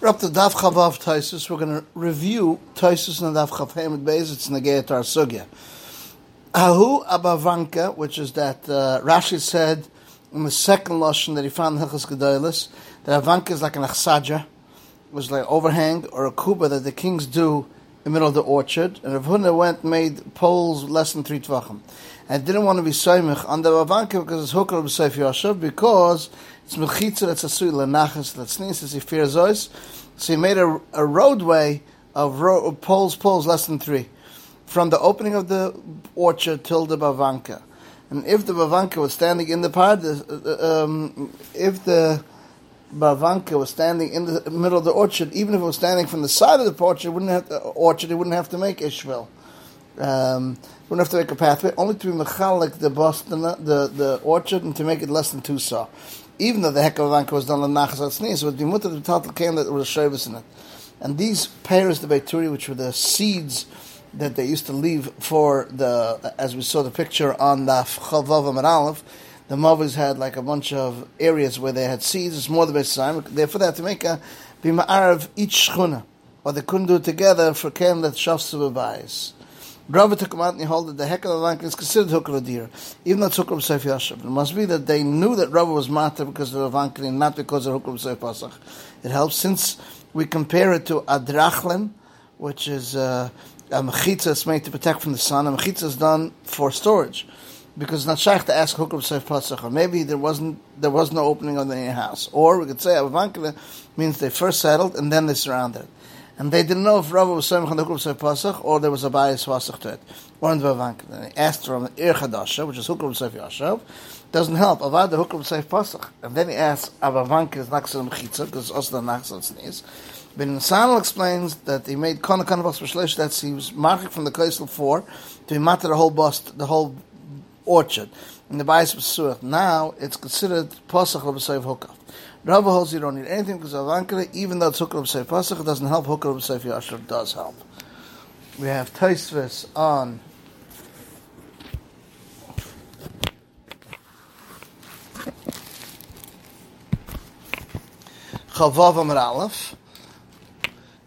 We're up to Daf Chavav Taisus. We're going to review Taisus and Daf Chav Beis. It's Negei Tar Sugya. Ahu Abavanka, which is that uh, Rashi said in the second lashon that he found in Hilchas Gedolis, that Avanka is like an achsadja, was like overhang or a kuba that the kings do in the middle of the orchard. And Rav Huna went made poles less than three tvachim. And didn't want to be soimich on the Avanka because it's hooker of Seif Yashav because it's mechitza that's asui lenachas that's sneezes if fear zois. So he made a, a roadway of, ro- poles, poles less than three, from the opening of the orchard till the bavanka. And if the bavanka was standing in the part, uh, um, if the bavanka was standing in the middle of the orchard, even if it was standing from the side of the orchard, it wouldn't have to, orchard, it wouldn't have to make ishvil. Um, wouldn't have to make a pathway, only to be mechalik the Boston, the, the orchard, and to make it less than two saw even though the heck of Vanka was done on Nachas Atznis, it would be to total came that was a in it. And these pears, the Beituri, which were the seeds that they used to leave for the, as we saw the picture on the Chavav and Aleph, the Mavis had like a bunch of areas where they had seeds. It's more the best time. Therefore, they had to make a bima'arav each shchuna, or they couldn't do it together for ken that shafsu b'bayis. Rava took him out and he held that the heck of the land is considered hook of a deer, even though it's hook of Yashav. It must be that they knew that Rava was matter because of the Vankin, not because of hook of Seif Pasach. It helps since we compare it to Adrachlen, which is uh, a mechitza that's made to protect from the sun. A mechitza is done for storage because not shaykh to ask of Seif Pasach. Maybe there wasn't there was no opening on the house, or we could say Avankina means they first settled and then they surrounded. And they didn't know if Rava was saying Hukum Pasach or there was a bias Pasach to it. In the Vavank. And he asked from Ir Chadasha, which is Hukum Seif Yashav, doesn't help. Avad the Hukum Seif Pasach. And then he asks, Avavank is Naxal Mechitza, because also the Naxal Sneeze. But in Sanal explains that he made Kana Bas Bashlesh, that he was marking from the Kaisel 4 to be matter the whole bust, the whole orchard. In the bias Suach. Now it's considered Pasach of Seif Hukav. Rava holds you don't need anything because of Ankara, even though it's Hukar B'Seif Pasach, it doesn't help. Hukar B'Seif Yasher does help. We have Taisvis on Chavav Amar Aleph.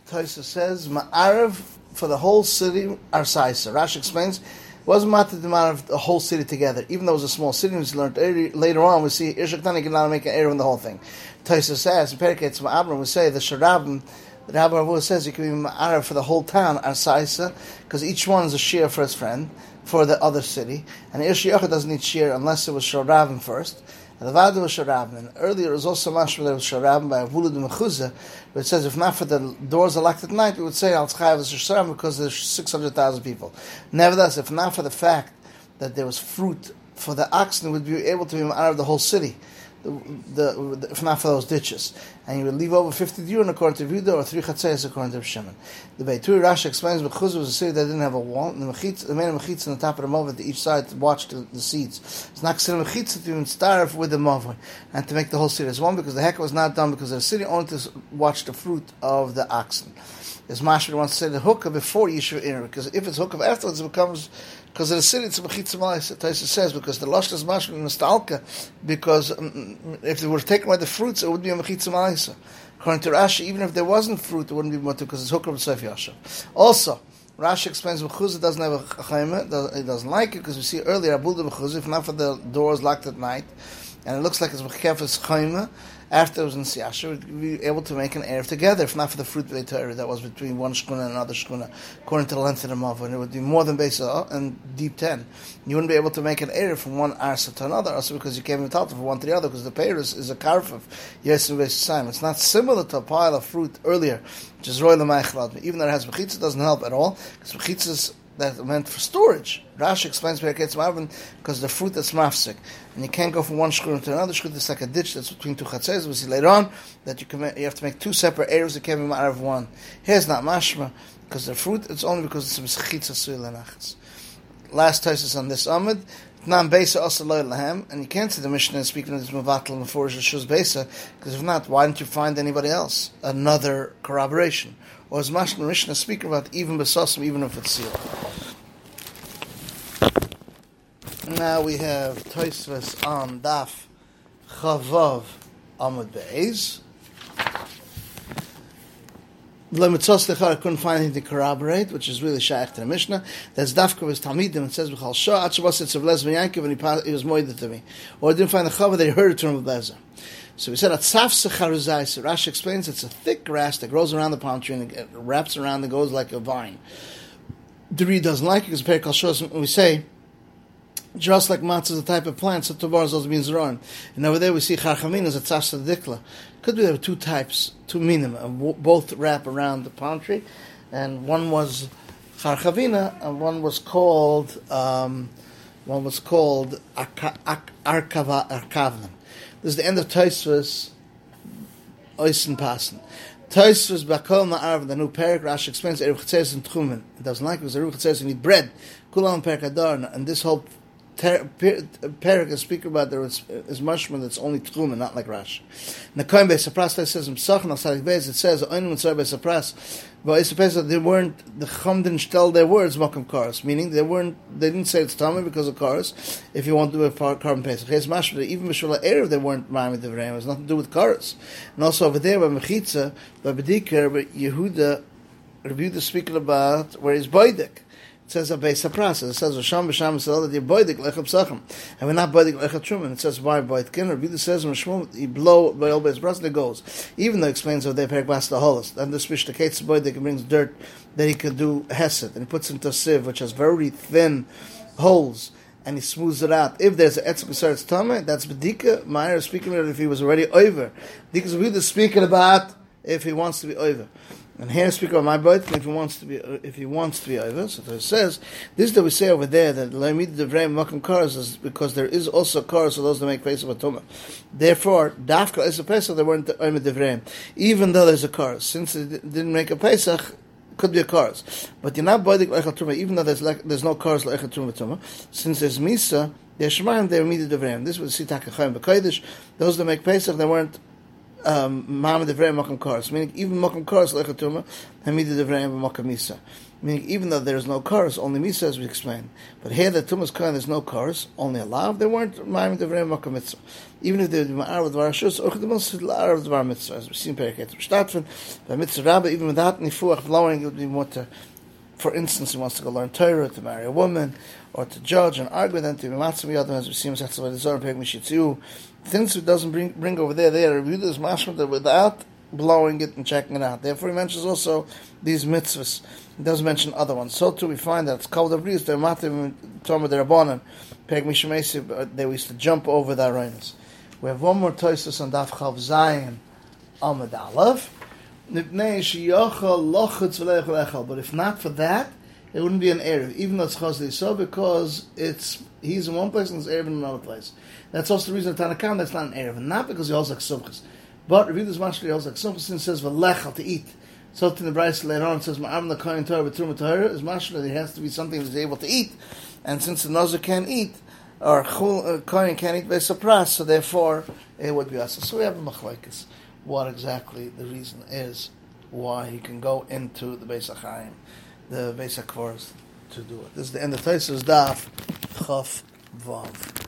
Taisa says, Ma'arav for the whole city, Arsaisa. Rashi explains, wasn't matter the amount of the whole city together. Even though it was a small city, we learned later on, we see Ishaktani can now make an error in the whole thing. Taisa says, Periketz Ma'abram, we say the Sharabim, the Rabbi Ravu says you can be Ma'arav for the whole town, Arsaisa, because each one is a shear for his friend, for the other city. And Ish doesn't need shear unless it was Sharabim first. And the Vada was. And earlier it was also mashma that was Sharabim by Avulad Mechuzah, but it says if not for the doors are locked at night, we would say Al Tzchayav is Sharabim because there's 600,000 people. Nevertheless, if not for the fact that there was fruit for the oxen, would be able to be out of the whole city the, the, if not for those ditches. And you would leave over 50 durin according to Vida or three chatzayas according to Shimon. The Beituri Rashi explains Bechuz was a city that didn't have a wall. And the mechitz, the made a mechitz on the top of the movah to each side to watch the, the seeds. It's not considered mechitz to even start with the movah and to make the whole city as one because the heck was not done because the city only to watch the fruit of the oxen. As Mashra wants to say the hookah before Yishuv Ir, because if it's hookah afterwards, it becomes because the city it's mechitza malais. Taisa says because the lush is mashma nostalka. Because um, if they were taken by the fruits, it would be a mechitza According to Rashi, even if there wasn't fruit, it wouldn't be mutter because it's hooker b'seif yashav. Also. Rashi explains Mechuzah doesn't have a chayma, he doesn't like it because we see earlier Abulda Mechuzah, if not for the doors locked at night, and it looks like it's Mechefes chayma, after it was in Siyasha, we'd be able to make an Erev together, if not for the fruit Torah that was between one shkuna and another shkuna, according to the length of the Mav, and it would be more than Beisa and deep 10. You wouldn't be able to make an Erev from one Arsa to another, also because you can't even tell from one to the other, because the Paris is a carf of Yes and Beisa It's not similar to a pile of fruit earlier, which is Roy Even though it has Bechitza, it doesn't help at all, because Bechitza that meant for storage. Rashi explains Bereketz Marvin because the fruit that's mafsik, and you can't go from one shkur to another shkur. It's like a ditch that's between two chatzes. We see later on that you you have to make two separate areas that can't be out of one. Here's not mashma because the fruit it's only because it's a mechitza suilanachas. Last tesis on this amid. Nam Besa also lahem, and you can't see the Mishnah speaking of this Mavatal before Shuz Besa, because if not, why didn't you find anybody else? Another corroboration. Or is Mashna Mishnah speaking about even Besasim, even if it's sealed? Now we have Toisves on Daf Chavav Amud Beis. Lechar couldn't find anything to corroborate, which is really shaykh to the Mishnah. There's Dafka was Talmidim, it says B'chal Shah, Achabas it's of Lezva Yankov, and he, he was moided to me. Or I didn't find the Chava, they heard it from Bezer. So we said Atzaf Secharuzai, so Rashi explains it's a thick grass that grows around the palm tree and it wraps around and goes like a vine. The Reed doesn't like it because Perikal shows we say, just like matzah is a type of plant, so tovar also means ron. And over there we see charchamin as a tzas dikla. Could be there were two types, two minim, both wrap around the palm tree, and one was charchavina, and one was called um, one was called arkava arkavlan. This is the end of Tosfos Oisen Passen. Tosfos Bakol Ma'arv, the new Perik, Rashi explains Eruv Chetzeres and Tchumen. It doesn't like because Eruv Chetzeres you need bread. Kulam Perik Adar, and this whole Perik is speaking about there is, is mushroom that's only tchuma, not like Rash. the Nakoim Beisapras says in Psachon al Sadik Beis it says Oinu Mitzvah Beisapras, but it's supposed that they weren't the Chum didn't tell their words Makam Karas, meaning they weren't they didn't say it's Tommy because of Karas. If you want to do a carbon Pesach, it's mashma even Mishula Erev they weren't Ma'amid Devrayim. It has nothing to do with Karas. And also over there by Mechitza, by Bedikar, by Yehuda, Yehuda speaking about where he's Boidik says a base of process. It says Rasham b'sham Yisrael that you're boidik lechem psachim, and we're not boidik lechem truman. It says why boidkin. Rabbi says Mishmum he blow by all base process it goes. Even though it explains over there perik bas the holos. And this fish the kates boidik brings dirt that he could do hesed and he puts into a sieve which has very thin holes and he smooths it out. If there's an etzuk b'saretz tameh, that's bedika. Meyer speaking about if he was already over. Because we speaking about if he wants to be over. And here I speak about my boat if he wants to be if he wants to be over. So it says this that we say over there that Lamid Devrei Makam cars is because there is also cars for those that make face of a tumah. Therefore, Dafka is a Pesach they weren't Omer Devrei. Even though there's a car, since it didn't make a Pesach, could be a cars. But you're not boidik leichel truma, even though there's like, there's no cars leichel truma tuma. Since there's misa, they're shemaim, they're immediate devreim. This was sitak achayim b'kodesh. Those that make pesach, they weren't um, Ma'amad Devrei Makam Karas, meaning even Makam Karas Lechatuma, Hamida Devrei Makam Misa. Meaning even though there's no cars, only Misa as we explained. But here the Tumas Kain there's no cars, only a lav, they weren't Ma'amad Devrei Makam Mitzvah. Even if they were Ma'ar with Varashus, or the most La'ar of Dvar Mitzvah, as we see in Periket Shtatfin, by Mitzvah Rabba, even without Nifuach blowing, it would be more to, for instance, he wants to go learn Torah, to marry a woman, or to judge and argue, with then to be other as we see in Mitzvah Zohar, Peg Mishitzu, things it doesn't bring, bring over there, they are reviewed as mashma without blowing it and checking it out. Therefore, he mentions also these mitzvahs. He doesn't mention other ones. So too, we find that it's called the breeze. They're matim toma the rabbanon. Peg mishmesi. Uh, they used to jump over the arenas. We have one more toisus on daf chav zayin amad aleph. But if not for that, it wouldn't be an Erev, even though it's Chazli so, because it's he's in one place and it's Erev in another place. That's also the reason Tanakam that's not an Erev, not because he holds like Sumchas. But this Mashli holds like Sumchas and says V'lechal to eat. So in the Bryce later on it says Ma'am the Kohen Torah B'Trum Torah is Mashli there has to be something that's able to eat, and since the Nazir can't eat, or uh, Kohen can't eat by surprise, so therefore it would be us. So we have a machlekes. What exactly the reason is why he can go into the Beis Achayim the basic course to do it. This is the end of Taisus Daf Chaf Vav.